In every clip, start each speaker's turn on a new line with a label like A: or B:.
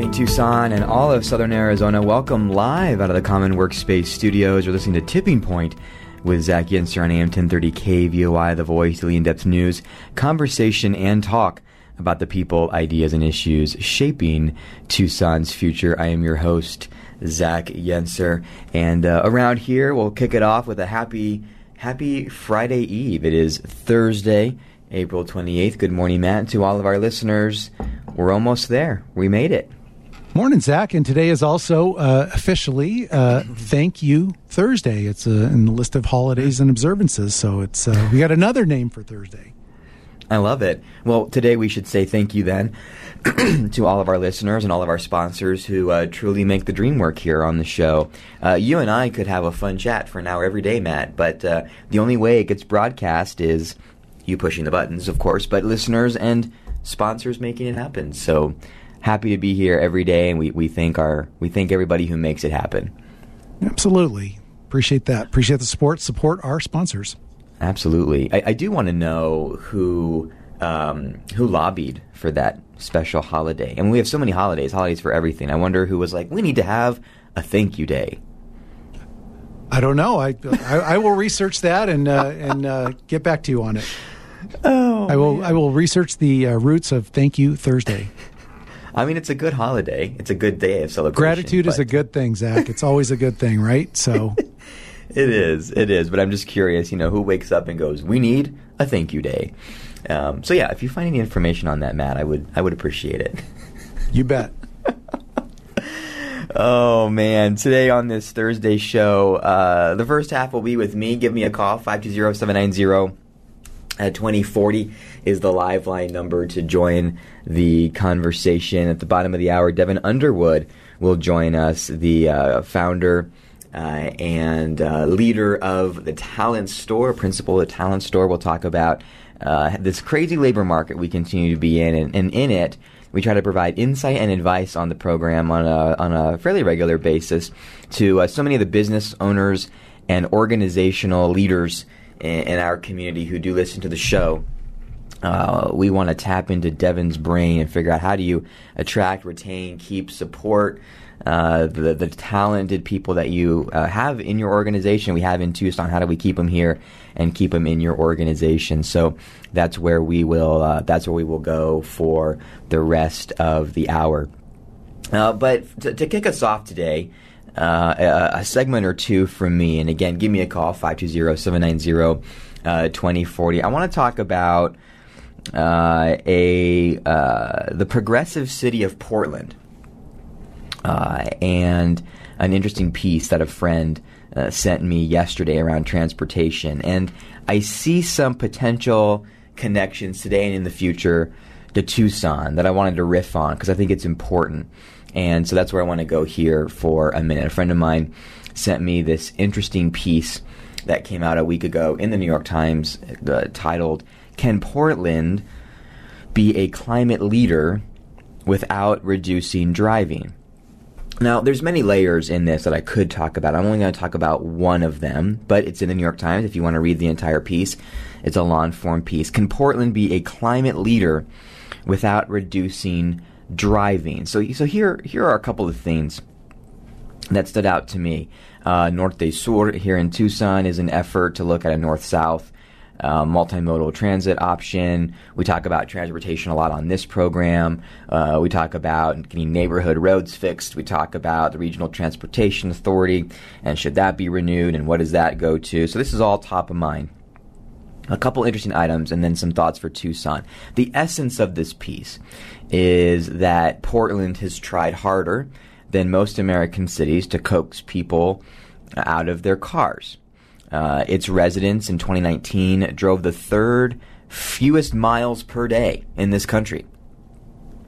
A: morning, Tucson and all of Southern Arizona. Welcome live out of the Common Workspace Studios. You're listening to Tipping Point with Zach Yenser on AM 1030 KVOI, The Voice, Daily In-Depth News, conversation and talk about the people, ideas, and issues shaping Tucson's future. I am your host, Zach Yenser, and uh, around here we'll kick it off with a happy, happy Friday Eve. It is Thursday, April 28th. Good morning, Matt, to all of our listeners. We're almost there. We made it.
B: Morning, Zach. And today is also uh, officially uh, Thank You Thursday. It's uh, in the list of holidays and observances. So it's uh, we got another name for Thursday.
A: I love it. Well, today we should say thank you then to all of our listeners and all of our sponsors who uh, truly make the dream work here on the show. Uh, you and I could have a fun chat for an hour every day, Matt, but uh, the only way it gets broadcast is you pushing the buttons, of course, but listeners and sponsors making it happen. So happy to be here every day, and we, we thank our we thank everybody who makes it happen.
B: Absolutely, appreciate that. Appreciate the support. Support our sponsors.
A: Absolutely, I, I do want to know who um, who lobbied for that special holiday. and we have so many holidays, holidays for everything. I wonder who was like, we need to have a thank you day.
B: I don't know. I I, I will research that and uh, and uh, get back to you on it. Oh, I will. Man. I will research the uh, roots of Thank You Thursday.
A: I mean, it's a good holiday. It's a good day of celebration.
B: Gratitude but... is a good thing, Zach. It's always a good thing, right? So.
A: it is. It is. But I'm just curious. You know, who wakes up and goes, "We need a thank you day." Um, so yeah, if you find any information on that, Matt, I would. I would appreciate it.
B: You bet.
A: Oh man! Today on this Thursday show, uh, the first half will be with me. Give me a call five two zero seven nine zero at 2040 is the live line number to join the conversation. At the bottom of the hour, Devin Underwood will join us, the uh, founder uh, and uh, leader of the Talent Store, principal of the Talent Store. We'll talk about uh, this crazy labor market we continue to be in, and, and in it, we try to provide insight and advice on the program on a, on a fairly regular basis to uh, so many of the business owners and organizational leaders in, in our community who do listen to the show. Uh, we want to tap into Devin's brain and figure out how do you attract, retain, keep, support uh, the the talented people that you uh, have in your organization. We have in Tucson. How do we keep them here and keep them in your organization? So that's where we will. Uh, that's where we will go for the rest of the hour. Uh, but to, to kick us off today uh, a, a, segment or two from me. And again, give me a call, 520-790-2040. Uh, I want to talk about uh, a uh, the progressive city of Portland uh, and an interesting piece that a friend uh, sent me yesterday around transportation. And I see some potential connections today and in the future to Tucson that I wanted to riff on because I think it's important. And so that's where I want to go here for a minute. A friend of mine sent me this interesting piece that came out a week ago in the New York Times uh, titled, Can Portland Be a Climate Leader Without Reducing Driving? Now, there's many layers in this that I could talk about. I'm only going to talk about one of them, but it's in the New York Times if you want to read the entire piece. It's a long form piece. Can Portland be a climate leader without reducing driving. So, so here, here are a couple of things that stood out to me. Uh, Norte Sur here in Tucson is an effort to look at a north south uh, multimodal transit option. We talk about transportation a lot on this program. Uh, we talk about getting neighborhood roads fixed. We talk about the Regional Transportation Authority and should that be renewed and what does that go to. So, this is all top of mind. A couple interesting items and then some thoughts for Tucson. The essence of this piece is that Portland has tried harder than most American cities to coax people out of their cars. Uh, its residents in 2019 drove the third fewest miles per day in this country,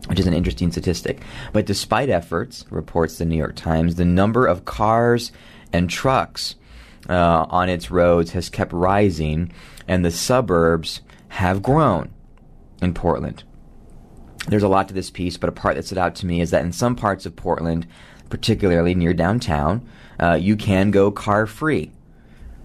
A: which is an interesting statistic. But despite efforts, reports the New York Times, the number of cars and trucks uh, on its roads has kept rising, and the suburbs have grown in Portland. There's a lot to this piece, but a part that stood out to me is that in some parts of Portland, particularly near downtown, uh, you can go car free.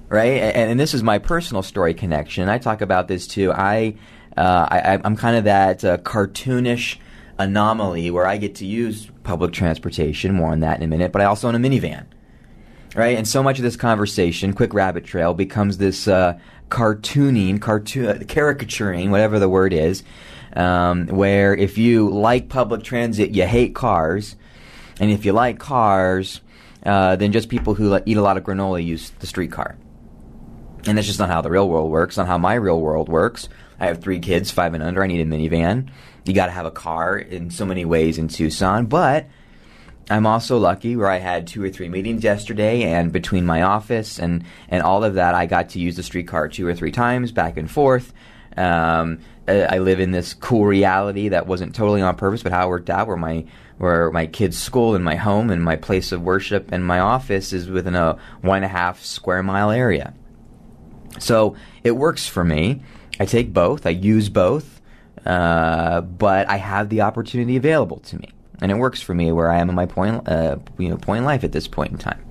A: Right, and, and, this is my personal story connection. I talk about this too. I, uh, I am kind of that uh, cartoonish anomaly where I get to use public transportation. More on that in a minute. But I also own a minivan. Right? And so much of this conversation, quick rabbit trail, becomes this uh, cartooning, cartoon, caricaturing, whatever the word is, um, where if you like public transit, you hate cars. And if you like cars, uh, then just people who eat a lot of granola use the streetcar. And that's just not how the real world works, not how my real world works. I have three kids, five and under. I need a minivan. You got to have a car in so many ways in Tucson, but I'm also lucky where I had two or three meetings yesterday, and between my office and and all of that, I got to use the streetcar two or three times back and forth. Um, I live in this cool reality that wasn't totally on purpose, but how it worked out, where my where my kids' school and my home and my place of worship and my office is within a one and a half square mile area. So it works for me. I take both. I use both, uh, but I have the opportunity available to me, and it works for me where I am in my point, uh, you know, point in life at this point in time.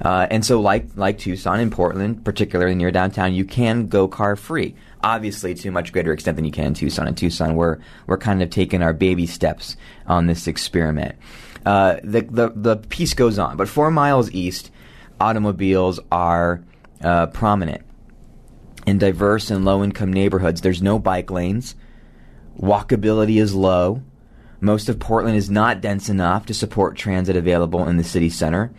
A: Uh, and so, like like Tucson and Portland, particularly near downtown, you can go car free. Obviously, to a much greater extent than you can in Tucson. In Tucson, we're we're kind of taking our baby steps on this experiment. Uh, the, the the piece goes on, but four miles east, automobiles are uh, prominent in diverse and low income neighborhoods. There's no bike lanes. Walkability is low. Most of Portland is not dense enough to support transit available in the city center.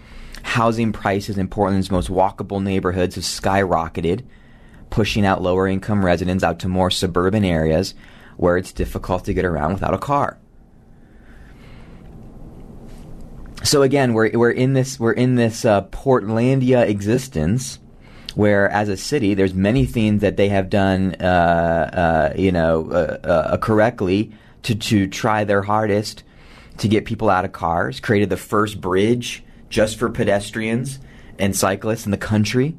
A: Housing prices in Portland's most walkable neighborhoods have skyrocketed, pushing out lower income residents out to more suburban areas where it's difficult to get around without a car. So again, we're we're in this we're in this uh, Portlandia existence where as a city there's many things that they have done uh, uh, you know uh, uh, correctly to to try their hardest to get people out of cars created the first bridge just for pedestrians and cyclists in the country.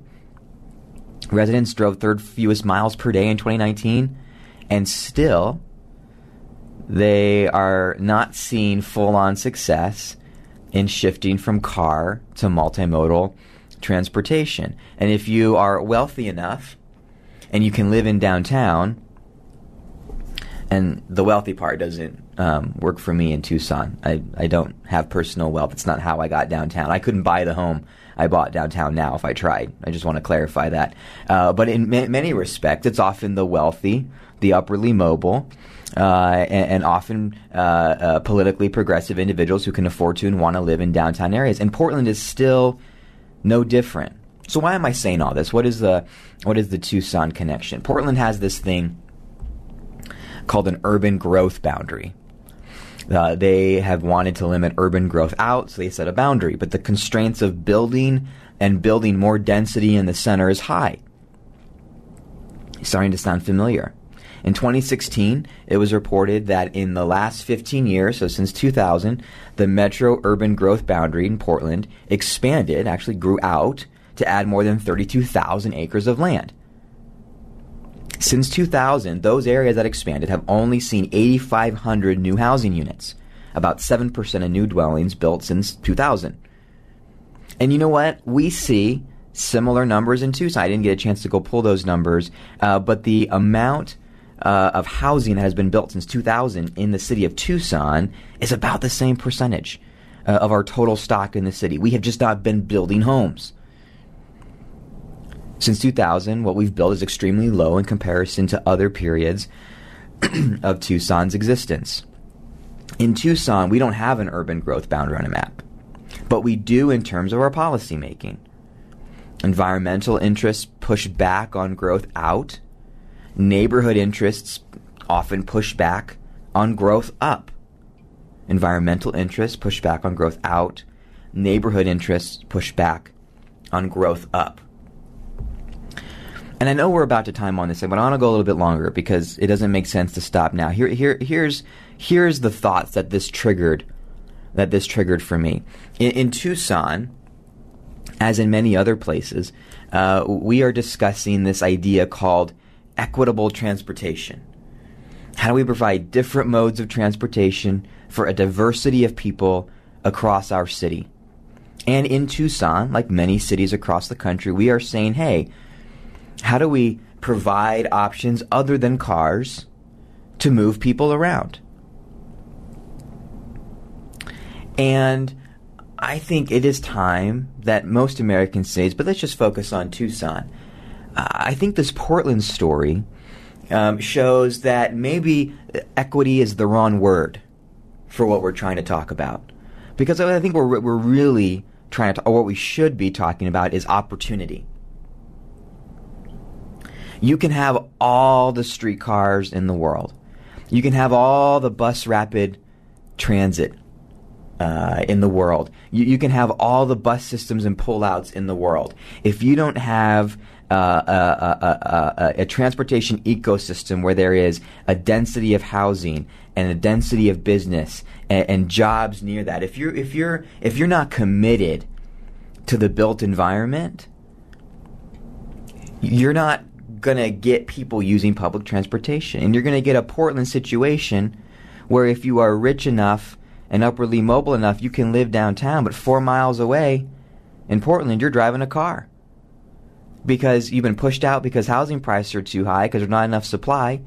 A: Residents drove third fewest miles per day in 2019 and still they are not seeing full on success in shifting from car to multimodal transportation. And if you are wealthy enough and you can live in downtown, and the wealthy part doesn't um, work for me in Tucson. I, I don't have personal wealth. It's not how I got downtown. I couldn't buy the home I bought downtown now if I tried. I just want to clarify that. Uh, but in ma- many respects, it's often the wealthy, the upperly mobile, uh, and, and, often uh, uh politically progressive individuals who can afford to and want to live in downtown areas. And Portland is still no different. So why am I saying all this? What is the what is the Tucson connection? Portland has this thing called an urban growth boundary. Uh, they have wanted to limit urban growth out, so they set a boundary. But the constraints of building and building more density in the center is high. starting to sound familiar. In 2016, it was reported that in the last 15 years, so since 2000, the metro urban growth boundary in Portland expanded, actually grew out, to add more than 32,000 acres of land. Since 2000, those areas that expanded have only seen 8,500 new housing units, about 7% of new dwellings built since 2000. And you know what? We see similar numbers in Tucson. I didn't get a chance to go pull those numbers, uh, but the amount uh, of housing that has been built since 2000 in the city of Tucson is about the same percentage uh, of our total stock in the city. We have just not been building homes. Since 2000, what we've built is extremely low in comparison to other periods of Tucson's existence. In Tucson, we don't have an urban growth boundary on a map, but we do in terms of our policymaking. Environmental interests push back on growth out Neighborhood interests often push back on growth up. Environmental interests push back on growth out. Neighborhood interests push back on growth up. And I know we're about to time on this but I want to go a little bit longer because it doesn't make sense to stop now. Here, here, here's here's the thoughts that this triggered, that this triggered for me. In, in Tucson, as in many other places, uh, we are discussing this idea called equitable transportation? How do we provide different modes of transportation for a diversity of people across our city? And in Tucson, like many cities across the country, we are saying, hey, how do we provide options other than cars to move people around? And I think it is time that most American cities, but let's just focus on Tucson. I think this Portland story um, shows that maybe equity is the wrong word for what we're trying to talk about. Because I think we're, we're really trying to, or what we should be talking about is opportunity. You can have all the streetcars in the world. You can have all the bus rapid transit uh, in the world. You, you, can have all the bus systems and pullouts in the world. If you don't have a, a, a, a, transportation ecosystem where there is a density of housing and a density of business and, and jobs near that, if you're if you're if you're not committed to the built environment, you're not going to get people using public transportation, and you're going to get a Portland situation where if you are rich enough and upwardly mobile enough, you can live downtown, but four miles away in Portland, you're driving a car because you've been pushed out because housing prices are too high because there's not enough supply.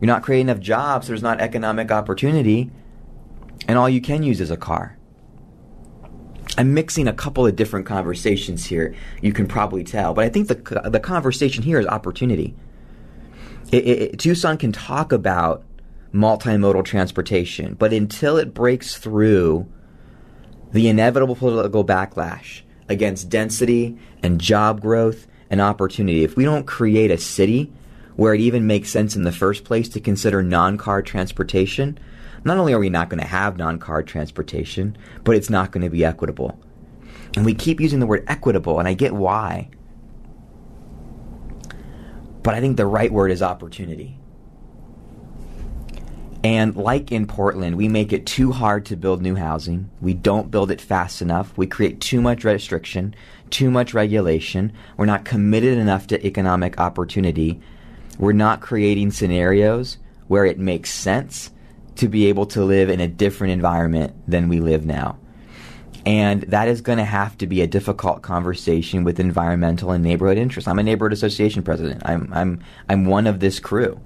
A: You're not creating enough jobs, there's not economic opportunity, and all you can use is a car. I'm mixing a couple of different conversations here. You can probably tell, but I think the the conversation here is opportunity. It, it, Tucson can talk about multimodal transportation. But until it breaks through the inevitable political backlash against density and job growth and opportunity, if we don't create a city where it even makes sense in the first place to consider non car transportation, not only are we not going to have non car transportation, but it's not going to be equitable. And we keep using the word equitable, and I get why. But I think the right word is opportunity. And like in Portland, we make it too hard to build new housing. We don't build it fast enough. We create too much restriction, too much regulation. We're not committed enough to economic opportunity. We're not creating scenarios where it makes sense to be able to live in a different environment than we live now. And that is going to have to be a difficult conversation with environmental and neighborhood interests. I'm a neighborhood association president. I'm, I'm, I'm one of this crew.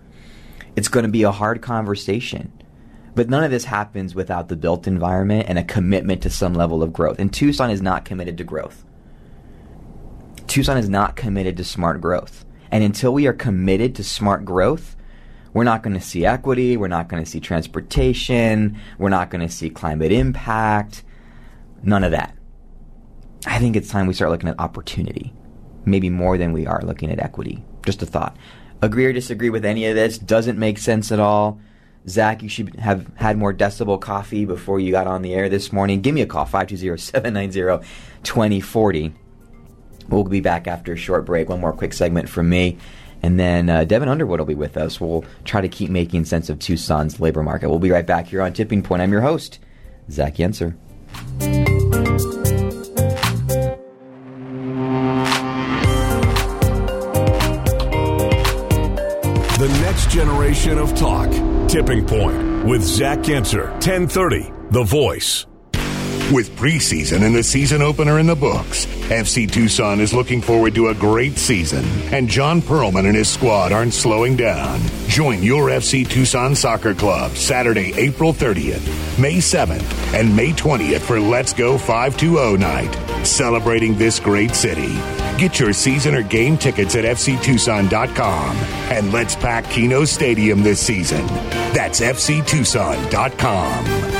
A: It's going to be a hard conversation. But none of this happens without the built environment and a commitment to some level of growth. And Tucson is not committed to growth. Tucson is not committed to smart growth. And until we are committed to smart growth, we're not going to see equity, we're not going to see transportation, we're not going to see climate impact, none of that. I think it's time we start looking at opportunity, maybe more than we are looking at equity. Just a thought agree or disagree with any of this. Doesn't make sense at all. Zach, you should have had more decibel coffee before you got on the air this morning. Give me a call, 520-790-2040. We'll be back after a short break. One more quick segment from me. And then uh, Devin Underwood will be with us. We'll try to keep making sense of Tucson's labor market. We'll be right back here on Tipping Point. I'm your host, Zach Yenser.
C: The next generation of talk. Tipping Point with Zach Yenser, 1030, The Voice.
D: With preseason and the season opener in the books, FC Tucson is looking forward to a great season, and John Pearlman and his squad aren't slowing down. Join your FC Tucson Soccer Club Saturday, April 30th, May 7th, and May 20th for Let's Go 520 night, celebrating this great city. Get your season or game tickets at fctucson.com and let's pack Kino Stadium this season. That's fctucson.com.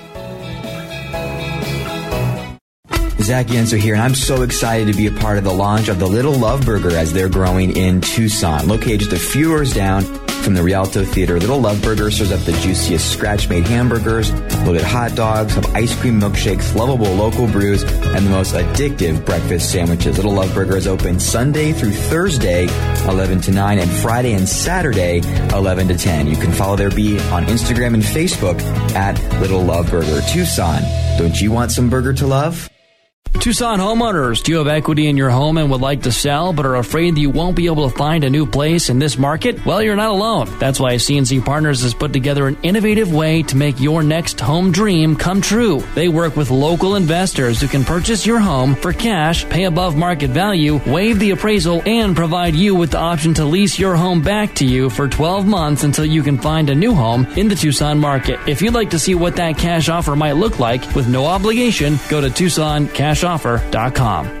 A: Zach Yenser here, and I'm so excited to be a part of the launch of the Little Love Burger as they're growing in Tucson. Located just a few doors down from the Rialto Theater, Little Love Burger serves up the juiciest scratch-made hamburgers, loaded hot dogs, have ice cream milkshakes, lovable local brews, and the most addictive breakfast sandwiches. Little Love Burger is open Sunday through Thursday, 11 to 9, and Friday and Saturday, 11 to 10. You can follow their beat on Instagram and Facebook at Little Love Burger. Tucson, don't you want some burger to love?
E: Tucson homeowners, do you have equity in your home and would like to sell but are afraid that you won't be able to find a new place in this market? Well, you're not alone. That's why CNC Partners has put together an innovative way to make your next home dream come true. They work with local investors who can purchase your home for cash, pay above market value, waive the appraisal, and provide you with the option to lease your home back to you for 12 months until you can find a new home in the Tucson market. If you'd like to see what that cash offer might look like with no obligation, go to Tucson Cash offer.com.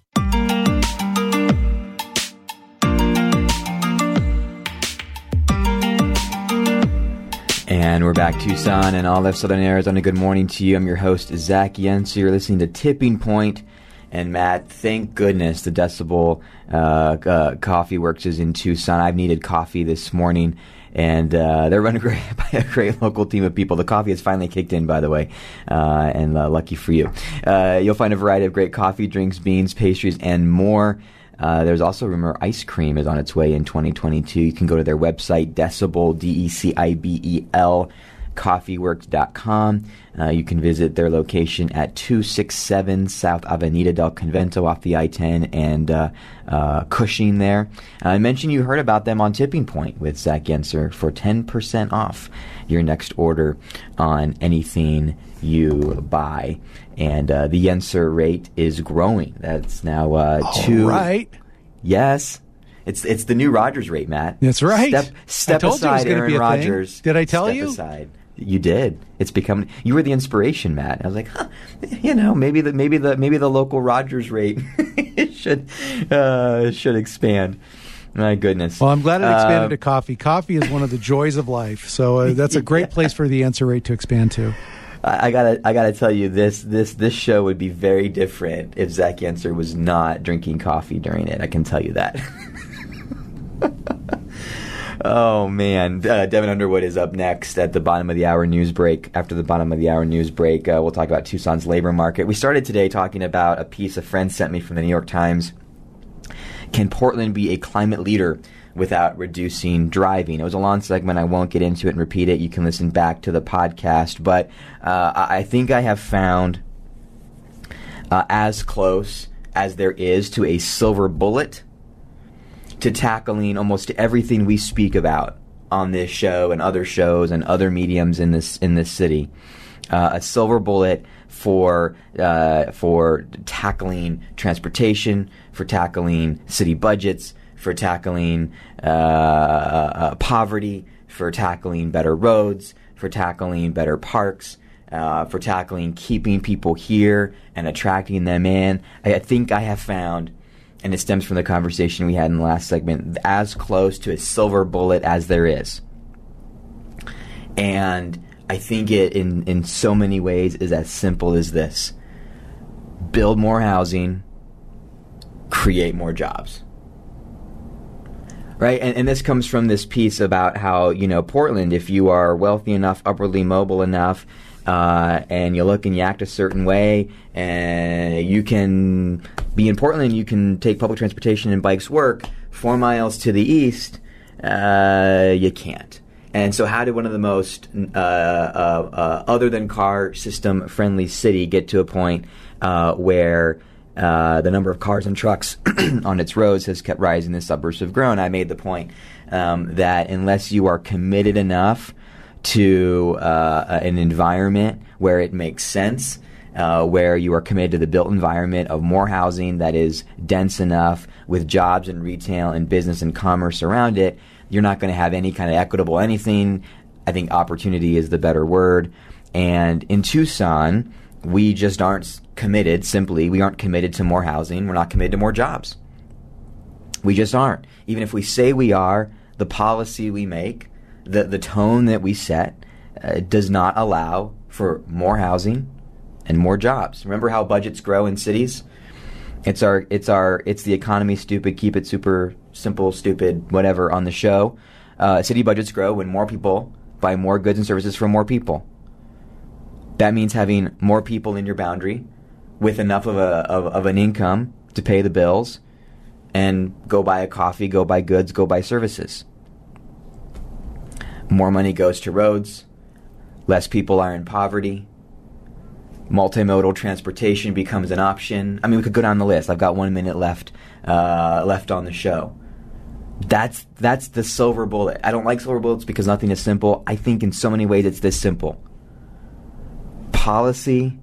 A: And we're back, Tucson and all of Southern Arizona. Good morning to you. I'm your host, Zach Yenser. You're listening to Tipping Point. And Matt, thank goodness the Decibel uh, uh, Coffee Works is in Tucson. I've needed coffee this morning, and uh, they're run by a great local team of people. The coffee has finally kicked in, by the way, uh, and uh, lucky for you. Uh, you'll find a variety of great coffee, drinks, beans, pastries, and more. Uh, there's also rumor ice cream is on its way in 2022. You can go to their website, Decibel, D E C I B E L, coffeeworks.com. Uh, you can visit their location at 267 South Avenida del Convento off the I 10 and uh, uh, Cushing there. I mentioned you heard about them on Tipping Point with Zach Yenser for 10% off your next order on anything you buy. And uh, the Yenser rate is growing. That's now uh, two.
B: Right.
A: Yes. It's it's the new Rodgers rate, Matt.
B: That's right.
A: Step, step
B: told you it was
A: aside, Aaron
B: thing.
A: Rodgers.
B: Did I tell you?
A: Step
B: you?
A: Aside. You did. It's become. You were the inspiration, Matt. I was like, huh, you know, maybe the maybe the maybe the local Rodgers rate should uh, should expand. My goodness.
B: Well, I'm glad it expanded
A: Uh,
B: to coffee. Coffee is one of the joys of life, so uh, that's a great place for the Yenser rate to expand to.
A: I, gotta, I gotta tell you, this, this, this show would be very different if Zach Yenser was not drinking coffee during it. I can tell you that. oh man, uh, Devin Underwood is up next at the bottom of the hour news break. After the bottom of the hour news break, uh, we'll talk about Tucson's labor market. We started today talking about a piece a friend sent me from the New York Times. Can Portland be a climate leader without reducing driving? It was a long segment. I won't get into it and repeat it. You can listen back to the podcast. But uh, I think I have found uh, as close as there is to a silver bullet to tackling almost everything we speak about on this show and other shows and other mediums in this in this city. Uh, a silver bullet for uh, for tackling transportation, for tackling city budgets, for tackling uh, uh, poverty, for tackling better roads, for tackling better parks, uh, for tackling keeping people here and attracting them in. I, I think I have found and it stems from the conversation we had in the last segment, as close to a silver bullet as there is. And I think it, in, in so many ways, is as simple as this build more housing, create more jobs. Right? And, and this comes from this piece about how, you know, Portland, if you are wealthy enough, upwardly mobile enough, uh, and you look and you act a certain way, and you can be in Portland, you can take public transportation and bikes work four miles to the east, uh, you can't. And so, how did one of the most uh, uh, uh other than car system friendly city get to a point uh, where uh, the number of cars and trucks on its roads has kept rising, the suburbs have grown? I made the point um, that unless you are committed enough to an environment where it makes sense, uh, where you are committed to the built environment of more housing that is dense enough with jobs and retail and business and commerce around it, you're not going to have any kind of equitable anything. I think opportunity is the better word. And in Tucson, we just aren't committed, simply, we aren't committed to more housing. We're not committed to more jobs. We just aren't. Even if we say we are, the policy we make, the, the tone that we set, uh, does not allow for more housing and more jobs. Remember how budgets grow in cities? It's our it's our it's the economy stupid, keep it super simple, stupid, whatever on the show. Uh, city budgets grow when more people buy more goods and services from more people. That means having more people in your boundary with enough of a of, of an income to pay the bills and go buy a coffee, go buy goods, go buy services. More money goes to roads, less people are in poverty, multimodal transportation becomes an option. I mean, we could go down the list. I've got one minute left uh, left on the show. That's that's the silver bullet. I don't like silver bullets because nothing is simple. I think in so many ways it's this simple. Policy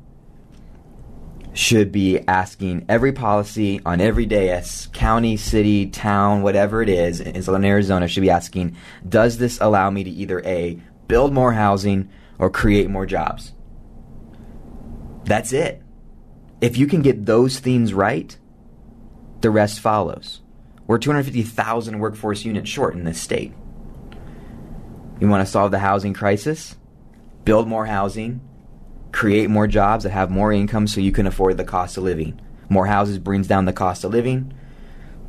A: should be asking every policy on every day, as county, city, town, whatever it is in Southern Arizona, should be asking, does this allow me to either a build more housing or create more jobs? That's it. If you can get those things right, the rest follows. We're 250,000 workforce units short in this state. You want to solve the housing crisis? Build more housing, create more jobs that have more income so you can afford the cost of living. More houses brings down the cost of living.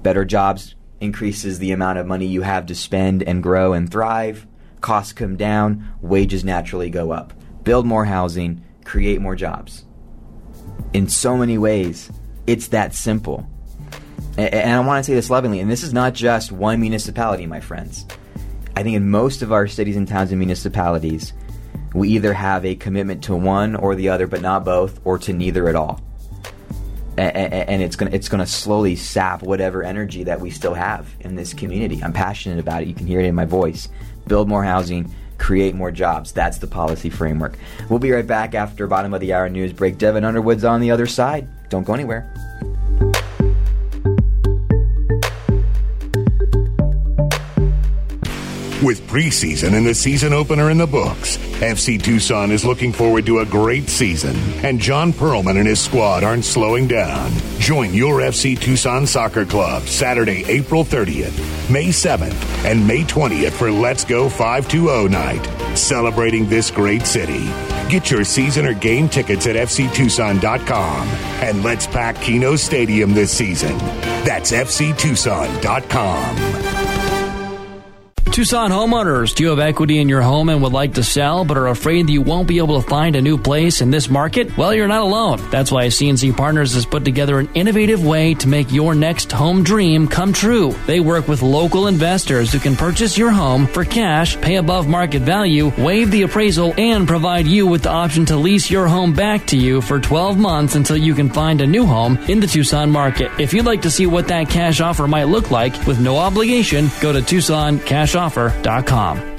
A: Better jobs increases the amount of money you have to spend and grow and thrive. Costs come down, wages naturally go up. Build more housing, create more jobs in so many ways. It's that simple. And I want to say this lovingly, and this is not just one municipality, my friends. I think in most of our cities and towns and municipalities, we either have a commitment to one or the other, but not both, or to neither at all. And it's gonna it's gonna slowly sap whatever energy that we still have in this community. I'm passionate about it. You can hear it in my voice. Build more housing, create more jobs. That's the policy framework. We'll be right back after bottom of the hour news break. Devin Underwood's on the other side. Don't go anywhere.
D: With preseason and the season opener in the books, FC Tucson is looking forward to a great season, and John Perlman and his squad aren't slowing down. Join your FC Tucson Soccer Club Saturday, April 30th, May 7th, and May 20th for Let's Go 520 night, celebrating this great city. Get your season or game tickets at fctucson.com and let's pack Kino Stadium this season. That's fctucson.com.
E: Tucson homeowners, do you have equity in your home and would like to sell but are afraid that you won't be able to find a new place in this market? Well, you're not alone. That's why CNC Partners has put together an innovative way to make your next home dream come true. They work with local investors who can purchase your home for cash, pay above market value, waive the appraisal, and provide you with the option to lease your home back to you for 12 months until you can find a new home in the Tucson market. If you'd like to see what that cash offer might look like with no obligation, go to Tucson Cash offer.com.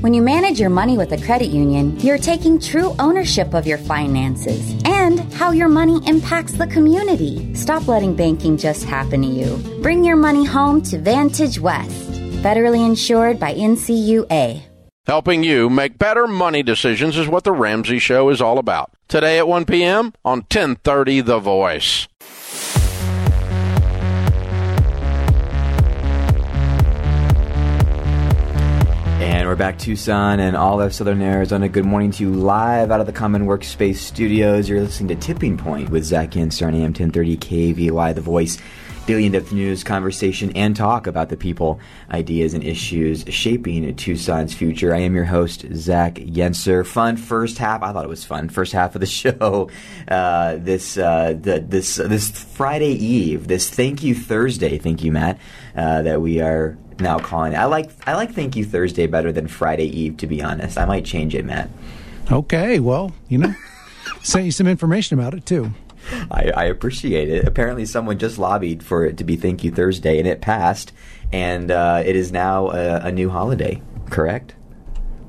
F: When you manage your money with a credit union, you're taking true ownership of your finances and how your money impacts the community. Stop letting banking just happen to you. Bring your money home to Vantage West, federally insured by NCUA.
G: Helping you make better money decisions is what the Ramsey Show is all about. Today at 1 p.m. on 1030 The Voice.
A: And we're back Tucson and all of Southern Arizona. Good morning to you live out of the Common Workspace studios. You're listening to Tipping Point with Zach Yenser on AM 1030 KVOI, The Voice. Daily in-depth news, conversation, and talk about the people, ideas, and issues shaping Tucson's future. I am your host, Zach Yenser. Fun first half. I thought it was fun. First half of the show. Uh, this uh, the, this this Friday Eve. This Thank You Thursday. Thank you, Matt. Uh, that we are now calling it. I like I like Thank You Thursday better than Friday Eve. To be honest, I might change it, Matt.
B: Okay, well, you know, sent you some information about it too.
A: I, I, appreciate it. Apparently, someone just lobbied for it to be Thank You Thursday, and it passed, and uh, it is now a, a, new holiday. Correct?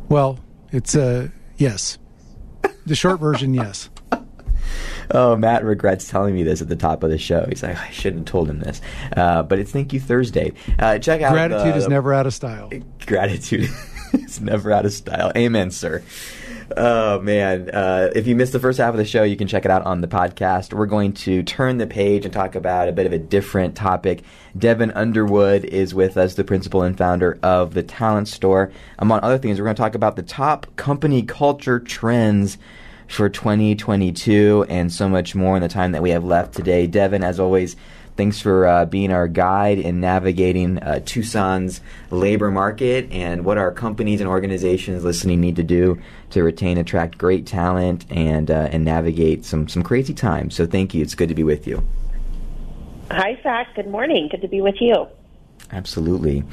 B: Well, it's a uh, yes. The short version, yes.
A: Oh, Matt regrets telling me this at the top of the show. He's like, I shouldn't have told him this. Uh, but it's Thank You Thursday. Uh, check out
B: gratitude the, is never out of style.
A: Gratitude is never out of style. Amen, sir. Oh man! Uh, if you missed the first half of the show, you can check it out on the podcast. We're going to turn the page and talk about a bit of a different topic. Devin Underwood is with us, the principal and founder of the Talent Store. Among other things, we're going to talk about the top company culture trends for 2022 and so much more in the time that we have left today. Devin, as always, Thanks for uh, being our guide in navigating uh, Tucson's labor market and what our companies and organizations listening need to do to retain, attract great talent, and uh, and navigate some some crazy times. So thank you. It's good to be with you.
H: Hi, Zach. Good morning. Good to be with you.
A: Absolutely.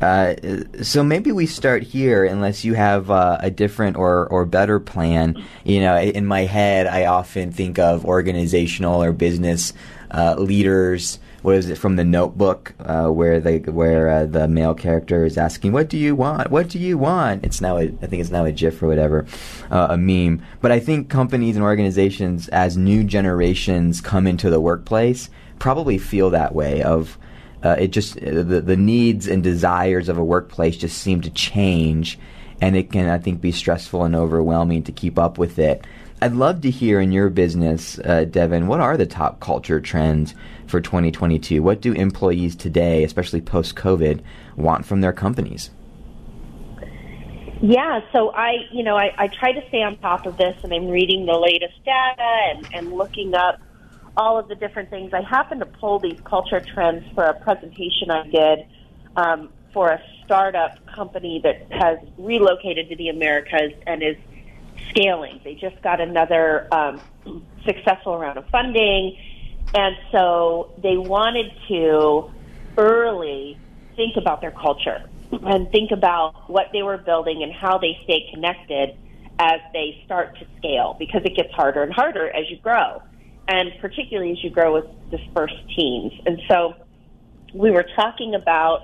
A: Uh, so maybe we start here, unless you have uh, a different or, or better plan. You know, in my head, I often think of organizational or business uh, leaders. What is it from the Notebook, uh, where they where uh, the male character is asking, "What do you want? What do you want?" It's now a, I think it's now a GIF or whatever, uh, a meme. But I think companies and organizations, as new generations come into the workplace, probably feel that way. Of uh, it just the the needs and desires of a workplace just seem to change, and it can I think be stressful and overwhelming to keep up with it. I'd love to hear in your business, uh, Devin, what are the top culture trends for 2022? What do employees today, especially post COVID, want from their companies?
H: Yeah, so I, you know, I, I try to stay on top of this, and I'm reading the latest data and, and looking up all of the different things. I happened to pull these culture trends for a presentation I did um, for a startup company that has relocated to the Americas and is scaling. They just got another um, successful round of funding, and so they wanted to early think about their culture and think about what they were building and how they stay connected as they start to scale because it gets harder and harder as you grow, and particularly as you grow with dispersed teams. And so we were talking about,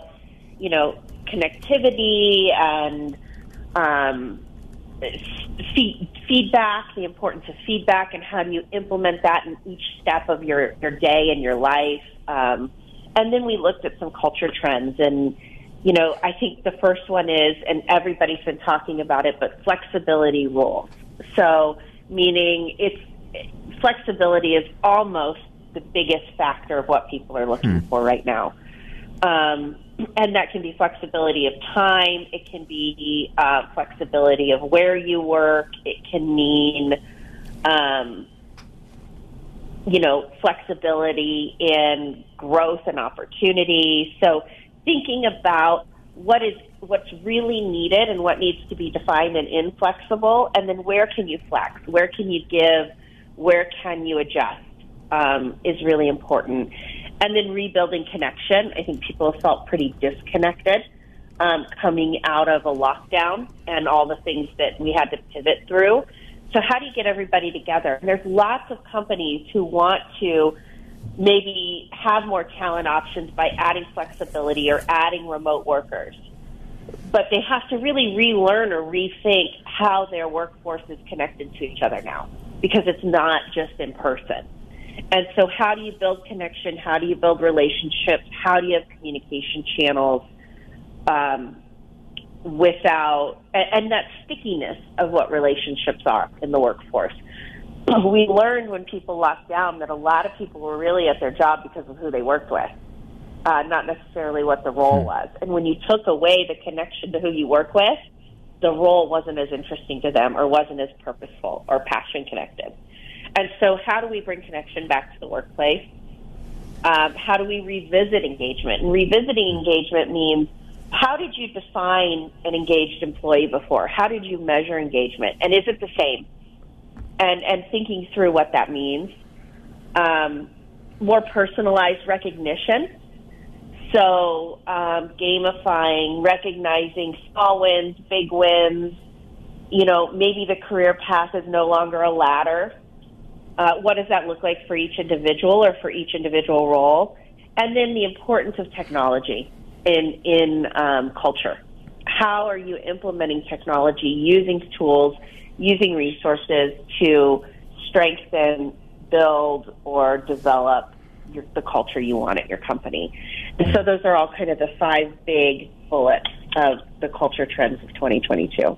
H: you know, connectivity and um, feedback, the importance of feedback, and how do you implement that in each step of your, your day and your life. Um, and then we looked at some culture trends. And, you know, I think the first one is, and everybody's been talking about it, but flexibility rules. So, meaning it's flexibility is almost the biggest factor of what people are looking hmm. for right now. Um, and that can be flexibility of time. It can be uh, flexibility of where you work. It can mean, um, you know, flexibility in growth and opportunity. So thinking about what is what's really needed and what needs to be defined and inflexible, and then where can you flex? Where can you give? Where can you adjust? Um, is really important. And then rebuilding connection. I think people felt pretty disconnected um, coming out of a lockdown and all the things that we had to pivot through. So, how do you get everybody together? And there's lots of companies who want to maybe have more talent options by adding flexibility or adding remote workers. But they have to really relearn or rethink how their workforce is connected to each other now because it's not just in person. And so, how do you build connection? How do you build relationships? How do you have communication channels um, without, and, and that stickiness of what relationships are in the workforce? we learned when people locked down that a lot of people were really at their job because of who they worked with, uh, not necessarily what the role
A: Hmm.
H: was. And when you took away the connection to who you work with, the role wasn't as interesting to them or wasn't as purposeful or passion connected. And so, how do we bring connection back to the workplace? Um, how do we revisit engagement? And revisiting engagement means how did you define an engaged employee before? How did you measure engagement? And is it the same? and and thinking through what that means. Um, more personalized recognition. So um, gamifying, recognizing small wins, big wins. You know, maybe the career path is no longer a ladder. Uh, what does that look like for each individual or for each individual role? And then the importance of technology in in um, culture. How are you implementing technology, using tools, using resources to strengthen, build, or develop your, the culture you want at your company? And so those are all kind of the five big bullets of the culture trends of 2022.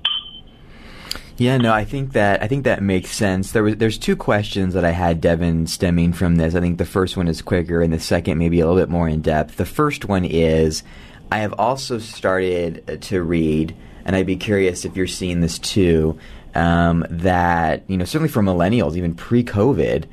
A: Yeah, no, I think that I think that makes sense. There was there's two questions that I had Devin stemming from this. I think the first one is quicker and the second maybe a little bit more in depth. The first one is I have also started to read and I'd be curious if you're seeing this too um, that you know certainly for millennials even pre-COVID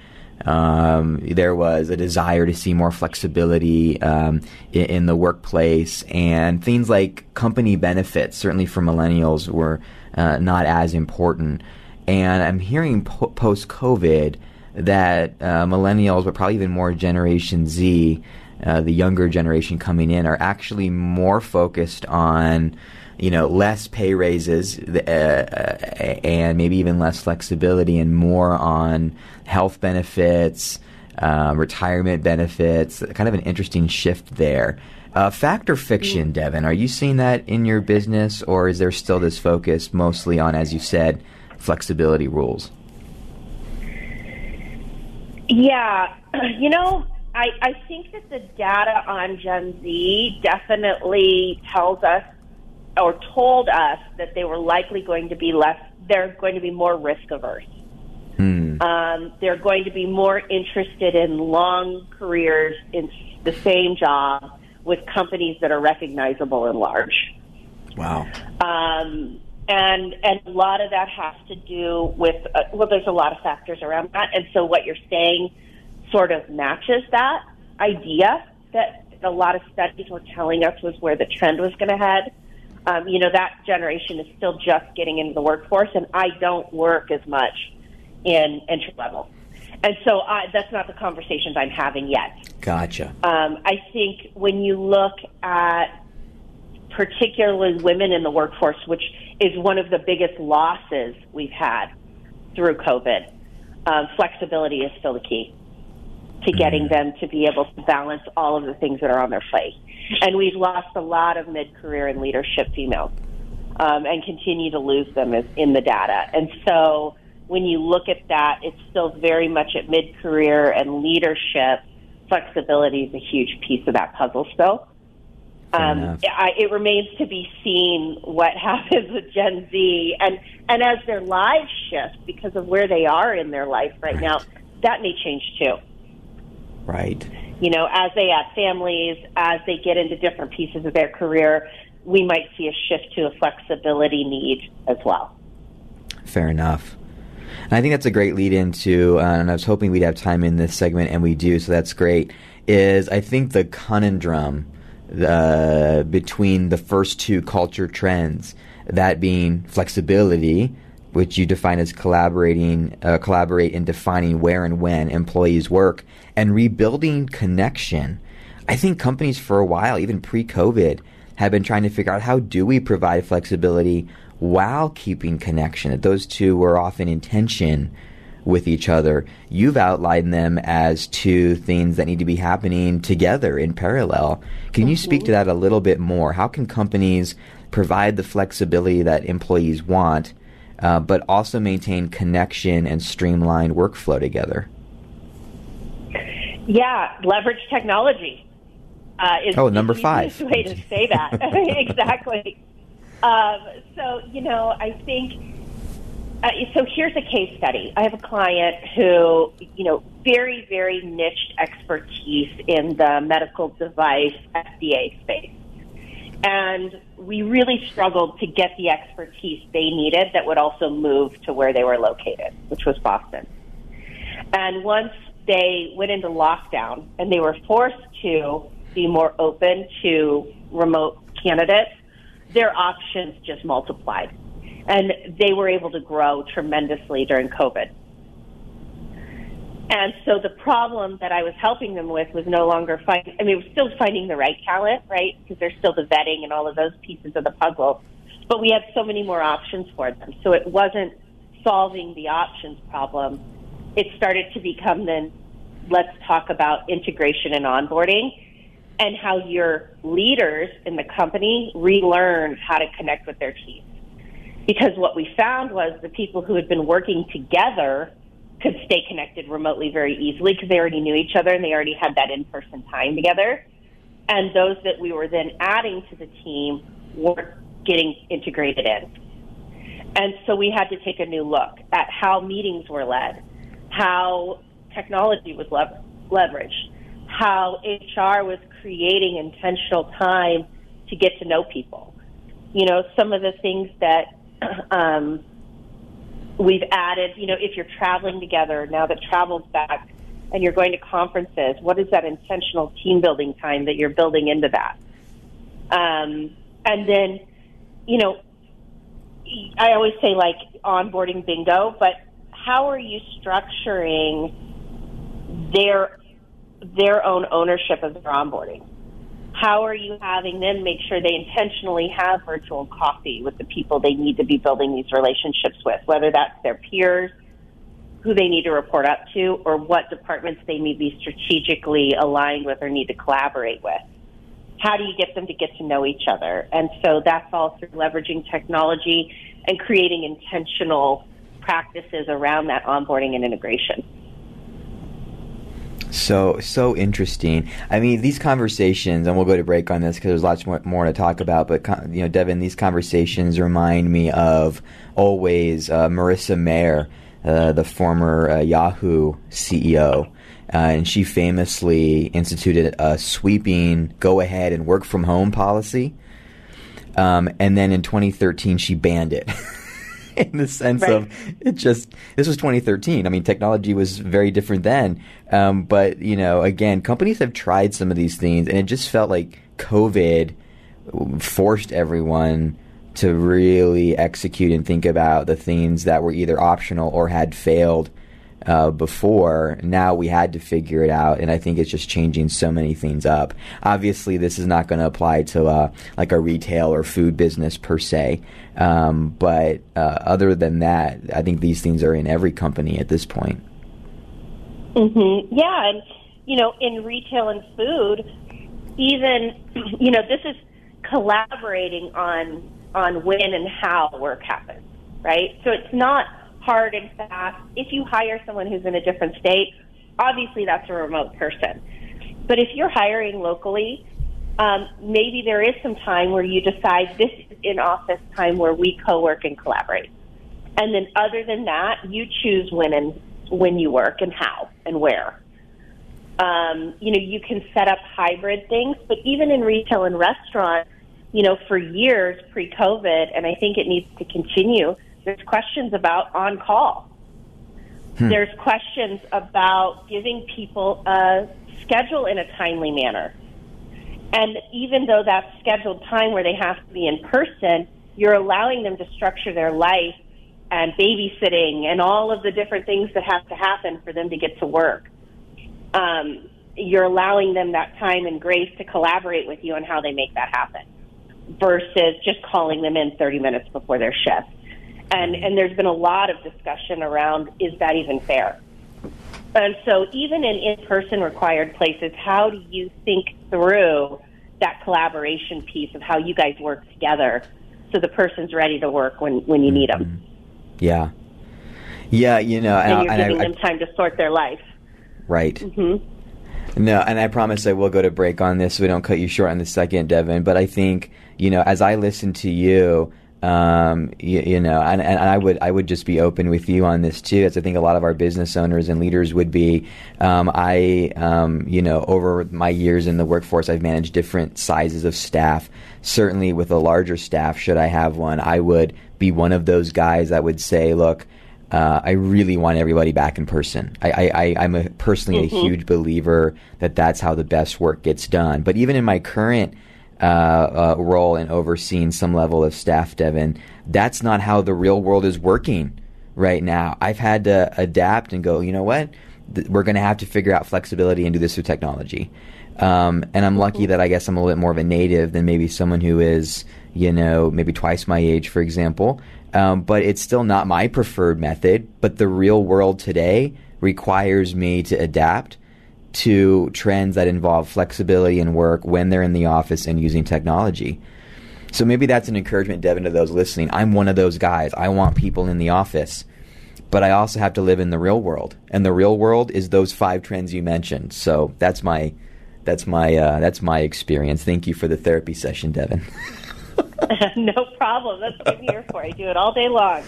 A: um, there was a desire to see more flexibility um, in, in the workplace, and things like company benefits, certainly for millennials, were uh, not as important. And I'm hearing po- post COVID that uh, millennials, but probably even more Generation Z, uh, the younger generation coming in, are actually more focused on you know, less pay raises uh, uh, and maybe even less flexibility and more on health benefits, uh, retirement benefits, kind of an interesting shift there. Uh, fact or fiction, Devin? Are you seeing that in your business, or is there still this focus mostly on, as you said, flexibility rules?
H: Yeah, you know, I, I think that the data on Gen Z definitely tells us or told us that they were likely going to be less, they're going to be more risk averse.
A: Hmm.
H: Um, they're going to be more interested in long careers in the same job with companies that are recognizable and large.
A: Wow.
H: Um, and and a lot of that has to do with uh, well, there's a lot of factors around that, and so what you're saying sort of matches that idea that a lot of studies were telling us was where the trend was going to head. Um, you know, that generation is still just getting into the workforce, and I don't work as much in entry level. And so I, that's not the conversations I'm having yet.
A: Gotcha.
H: Um, I think when you look at particularly women in the workforce, which is one of the biggest losses we've had through COVID, um, flexibility is still the key to getting them to be able to balance all of the things that are on their plate. And we've lost a lot of mid-career and leadership females um, and continue to lose them as, in the data. And so when you look at that, it's still very much at mid-career and leadership. Flexibility is a huge piece of that puzzle still. Um. I, it remains to be seen what happens with Gen Z, and and as their lives shift because of where they are in their life right, now, that may change too.
A: Right.
H: You know, as they add families, as they get into different pieces of their career, we might see a shift to a flexibility need as well.
A: Fair enough. And I think that's a great lead into, uh, and I was hoping we'd have time in this segment, and we do, so that's great. Is I think the conundrum uh, between the first two culture trends, that being flexibility, which you define as collaborating, uh, collaborate in defining where and when employees work, and rebuilding connection. I think companies for a while, even pre-COVID, have been trying to figure out how do we provide flexibility while keeping connection. That those two were often in tension with each other. You've outlined them as two things that need to be happening together in parallel. Can mm-hmm. you speak to that a little bit more? How can companies provide the flexibility that employees want, uh, but also maintain connection and streamline workflow together?
H: Yeah, leverage technology. Uh, is
A: oh, number five.
H: way to say that. exactly. Um, so, you know, I think uh, so here's a case study. I have a client who, you know, very, very niche expertise in the medical device FDA space. And we really struggled to get the expertise they needed that would also move to where they were located, which was Boston. And once they went into lockdown and they were forced to be more open to remote candidates, their options just multiplied and they were able to grow tremendously during COVID. And so the problem that I was helping them with was no longer finding, I mean, it was still finding the right talent, right? Because there's still the vetting and all of those pieces of the puzzle. But we had so many more options for them. So it wasn't solving the options problem. It started to become then, let's talk about integration and onboarding and how your leaders in the company relearn how to connect with their teams. because what we found was the people who had been working together could stay connected remotely very easily because they already knew each other and they already had that in person time together. And those that we were then adding to the team weren't getting integrated in. And so we had to take a new look at how meetings were led, how technology was lever- leveraged, how HR was creating intentional time to get to know people. You know, some of the things that um, we've added, you know, if you're traveling together now that travel's back and you're going to conferences, what is that intentional team building time that you're building into that? Um, and then, you know, I always say like onboarding bingo, but how are you structuring their their own ownership of their onboarding? How are you having them make sure they intentionally have virtual coffee with the people they need to be building these relationships with, whether that's their peers, who they need to report up to, or what departments they need to be strategically aligned with or need to collaborate with? How do you get them to get to know each other? And so that's all through leveraging technology and creating intentional practices around that onboarding and integration.
A: So so interesting. I mean, these conversations, and we'll go to break on this because there's lots more, more to talk about. But you know, Devin, these conversations remind me of always uh, Marissa Mayer, uh, the former uh, Yahoo CEO. Uh, and she famously instituted a sweeping go ahead and work from home policy. Um, and then in 2013, she banned it. in the sense right. of it just this was 2013 i mean technology was very different then. Um, but you know again companies have tried some of these things and it just felt like covid forced everyone to really execute and think about the things that were either optional or had failed uh, before. Now we had to figure it out, and I think it's just changing so many things up. Obviously, this is not going to apply to uh, like a retail or food business per se, um, but uh, other than that, I think these things are in every company at this point.
H: Mm-hmm. Yeah, and you know, in retail and food, even you know, this is collaborating on on when and how work happens, right? So it's not hard and fast. If you hire someone who's in a different state, obviously that's a remote person. But if you're hiring locally, um, maybe there is some time where you decide this is in office time where we co-work and collaborate. And then other than that, you choose when and when you work and how and where. Um, you know, you can set up hybrid things, but even in retail and restaurant, you know, for years pre-COVID, and I think it needs to continue, there's questions about on call. Hmm. There's questions about giving people a schedule in a timely manner. And even though that's scheduled time where they have to be in person, you're allowing them to structure their life and babysitting and all of the different things that have to happen for them to get to work. Um, you're allowing them that time and grace to collaborate with you on how they make that happen versus just calling them in 30 minutes before their shift. And, and there's been a lot of discussion around is that even fair? And so, even in in person required places, how do you think through that collaboration piece of how you guys work together so the person's ready to work when, when you need them?
A: Yeah. Yeah, you know,
H: And, you're
A: and I-
H: giving
A: I-
H: them time to sort their life.
A: Right.
H: hmm
A: No, and I promise I will go to break on this so we don't cut you short on the second, Devin. But I think, you know, as I listen to you, um, you, you know, and, and I would I would just be open with you on this too, as I think a lot of our business owners and leaders would be. Um, I, um, you know, over my years in the workforce, I've managed different sizes of staff. Certainly, with a larger staff, should I have one, I would be one of those guys that would say, look. Uh, I really want everybody back in person. I, I, I, I'm a, personally
I: Mhm.
A: a huge believer that that's how the best work gets done. But even in my current uh, uh, role in overseeing some level of staff, Devin, that's not how the real world is working right now. I've had to adapt and go, you know what? Th- we're going to have to figure out flexibility and do this through technology. Um, and I'm lucky that I guess I'm a little bit more of a native than maybe someone who is, you know, maybe twice my age, for example. Um, but it's still not my preferred method. But the real world today requires me to adapt to trends that involve flexibility in work when they're in the office and using technology. So maybe that's an encouragement, Devin, to those listening. I'm one of those guys. I want people in the office, but I also have to live in the real world, and the real world is those five trends you mentioned. So that's my that's my uh, that's my experience. Thank you for the therapy session, Devin.
H: no problem. That's what I'm here for. I do it all day long.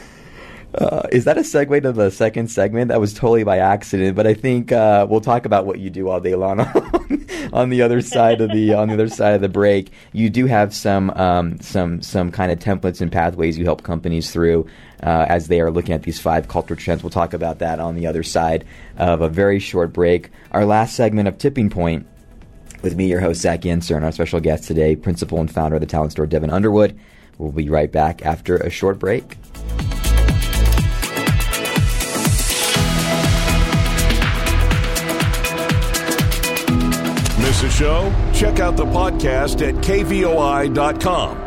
A: Uh, is that a segue to the second segment? That was totally by accident, but I think uh, we'll talk about what you do all day long on the other side of the on the other side of the break. You do have some um, some some kind of templates and pathways you help companies through uh, as they are looking at these five culture trends. We'll talk about that on the other side of a very short break. Our last segment of Tipping Point with me, your host Zach Yenser, and our special guest today, principal and founder of the talent store, Devin Underwood. We'll be right back after a short break.
C: Show? Check out the podcast at kvoi.com.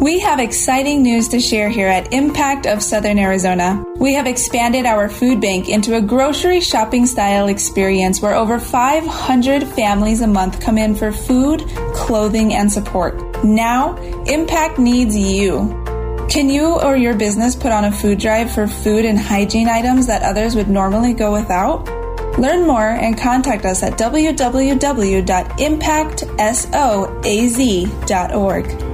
I: We have exciting news to share here at Impact of Southern Arizona. We have expanded our food bank into a grocery shopping style experience where over 500 families a month come in for food, clothing, and support. Now, Impact needs you. Can you or your business put on a food drive for food and hygiene items that others would normally go without? Learn more and contact us at www.impactsoaz.org.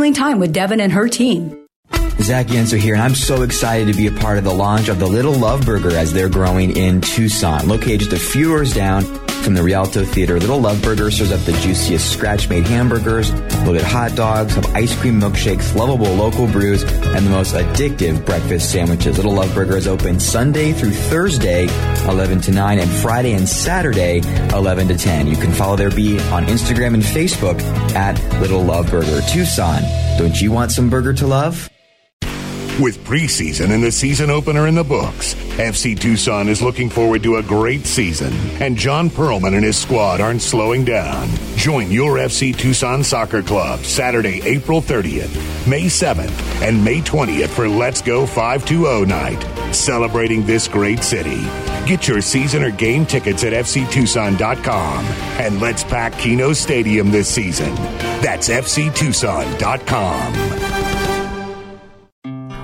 J: scheduling time with Devin and her team.
A: Zach Yenser here, and I'm so excited to be a part of the launch of the Little Love Burger as they're growing in Tucson. Located just a few doors down From the Rialto Theater, Little Love Burger serves up the juiciest scratch-made hamburgers, loaded hot dogs, have ice cream milkshakes, lovable local brews, and the most addictive breakfast sandwiches. Little Love Burger is open Sunday through Thursday, 11 to 9, and Friday and Saturday, 11 to 10. You can follow their beat on Instagram and Facebook at Little Love Burger. Tucson, don't you want some burger to love?
D: With preseason and the season opener in the books, FC Tucson is looking forward to a great season, and Jon Pearlman and his squad aren't slowing down. Join your FC Tucson Soccer Club Saturday, April 30th, May 7th, and May 20th for Let's Go 520 night, celebrating this great city. Get your season or game tickets at fctucson.com and let's pack Kino Stadium this season. That's fctucson.com.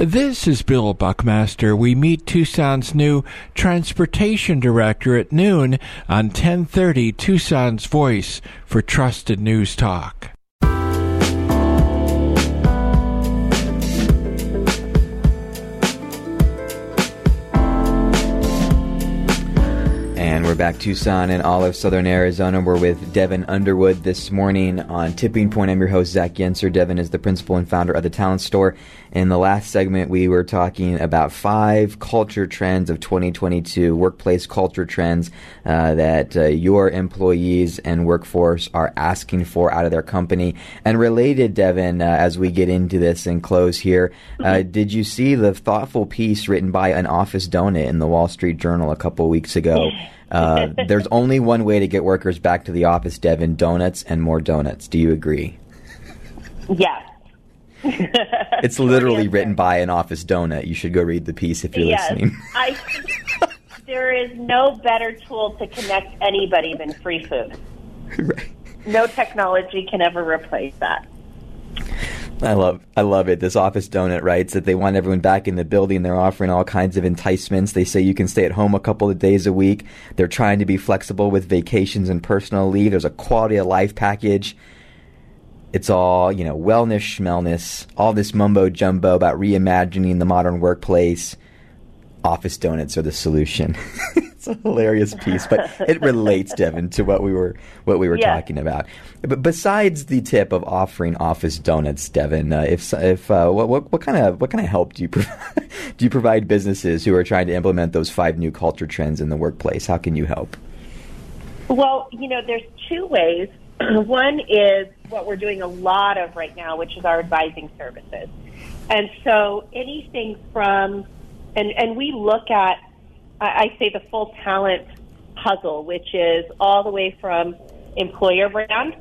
K: This is Bill Buckmaster. We meet Tucson's new transportation director at noon on 1030 Tucson's Voice for Trusted News Talk.
A: And we're back Tucson and all of southern Arizona. We're with Devin Underwood this morning on Tipping Point. I'm your host, Zach Yenser. Devin is the principal and founder of the Talent Store. In the last segment, we were talking about five culture trends of 2022, workplace culture trends uh, that uh, your employees and workforce are asking for out of their company. And related, Devin, uh, as we get into this and close here, uh, did you see the thoughtful piece written by an office donut in the Wall Street Journal a couple weeks ago? Uh, there's only one way to get workers back to the office, Devin donuts and more donuts. Do you agree?
H: Yes.
A: it's literally written by an office donut. You should go read the piece if you're
H: yes.
A: listening.
H: I there is no better tool to connect anybody than free food.
A: right.
H: No technology can ever replace that.
A: I love I love it. This office donut writes that they want everyone back in the building. They're offering all kinds of enticements. They say you can stay at home a couple of days a week. They're trying to be flexible with vacations and personal leave. There's a quality of life package. It's all, you know, wellness, schmelness, all this mumbo jumbo about reimagining the modern workplace. Office donuts are the solution. it's a hilarious piece, but it relates, Devin, to what we were what we were
H: Yeah.
A: talking about. But besides the tip of offering office donuts, Devin, uh, if if uh, what, what what kind of what kind of help do you provide, do you provide businesses who are trying to implement those five new culture trends in the workplace? How can you help?
H: Well, you know, there's two ways. One is what we're doing a lot of right now, which is our advising services. And so anything from, and, and we look at, I, I say the full talent puzzle, which is all the way from employer brand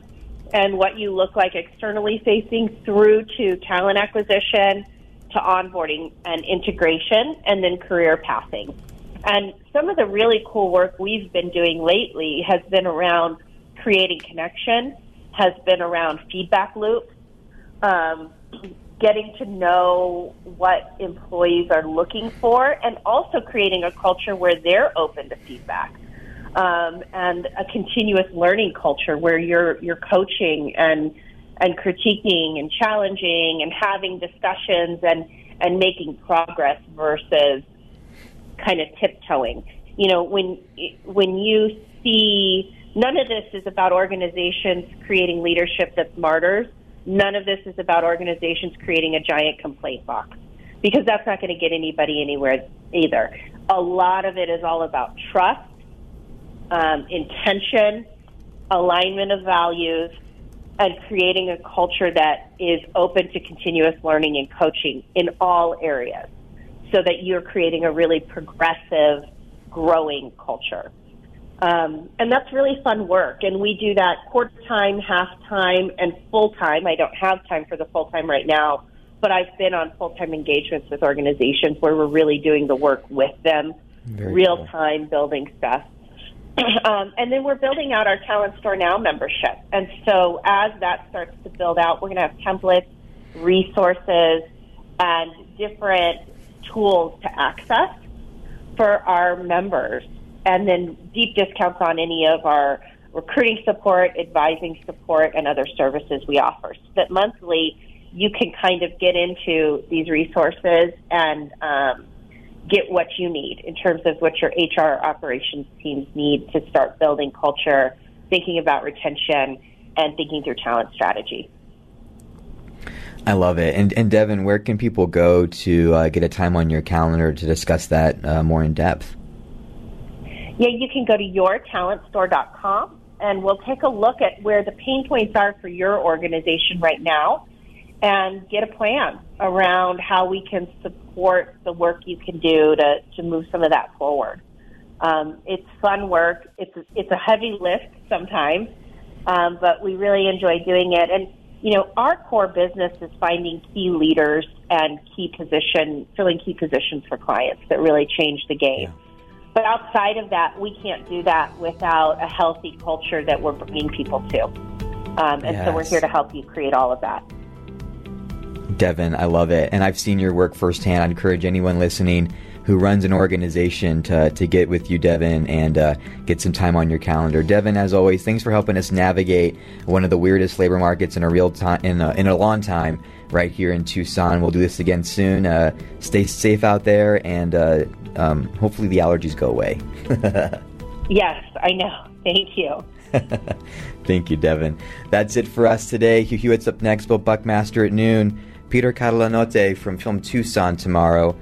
H: and what you look like externally facing through to talent acquisition to onboarding and integration and then career pathing. And some of the really cool work we've been doing lately has been around creating connection, has been around feedback loops, um, getting to know what employees are looking for, and also creating a culture where they're open to feedback. Um, and a continuous learning culture where you're you're coaching and and critiquing and challenging and having discussions and and making progress versus kind of tiptoeing. You know, when when you see none of this is about organizations creating leadership that's martyrs. None of this is about organizations creating a giant complaint box because that's not going to get anybody anywhere either. A lot of it is all about trust, um, intention, alignment of values, and creating a culture that is open to continuous learning and coaching in all areas so that you're creating a really progressive, growing culture. Um, and that's really fun work. And we do that quarter time, half time, and full time. I don't have time for the full time right now, but I've been on full time engagements with organizations where we're really doing the work with them,
A: Very
H: real time building stuff. um, and then we're building out our Talent Store Now membership. And so as that starts to build out, we're going to have templates, resources, and different tools to access for our members. And then deep discounts on any of our recruiting support, advising support, and other services we offer. So that monthly, you can kind of get into these resources and um, get what you need in terms of what your HR operations teams need to start building culture, thinking about retention, and thinking through talent strategy.
A: I love it. And, and Devin, where can people go to uh, get a time on your calendar to discuss that uh, more in depth?
H: Yeah, you can go to yourtalentstore.com and we'll take a look at where the pain points are for your organization right now and get a plan around how we can support the work you can do to, to move some of that forward. Um, it's fun work. It's it's a heavy lift sometimes, um, but we really enjoy doing it. And you know, our core business is finding key leaders and key position, filling key positions for clients that really change the game. Yeah. But outside of that, we can't do that without a healthy culture that we're bringing people to. Um, and yes. so we're here to help you create all of that.
A: Devin, I love it. And I've seen your work firsthand. I encourage anyone listening who runs an organization to, to get with you, Devin, and uh, get some time on your calendar. Devin, as always, thanks for helping us navigate one of the weirdest labor markets in a real time in a, in a long time right here in Tucson. We'll do this again soon. Uh, stay safe out there, and uh, um, hopefully the allergies go away.
H: yes, I know. Thank you.
A: Thank you, Devin. That's it for us today. Hugh Hewitt's up next, Bill Buckmaster at noon. Peter Catalanotte from Film Tucson tomorrow.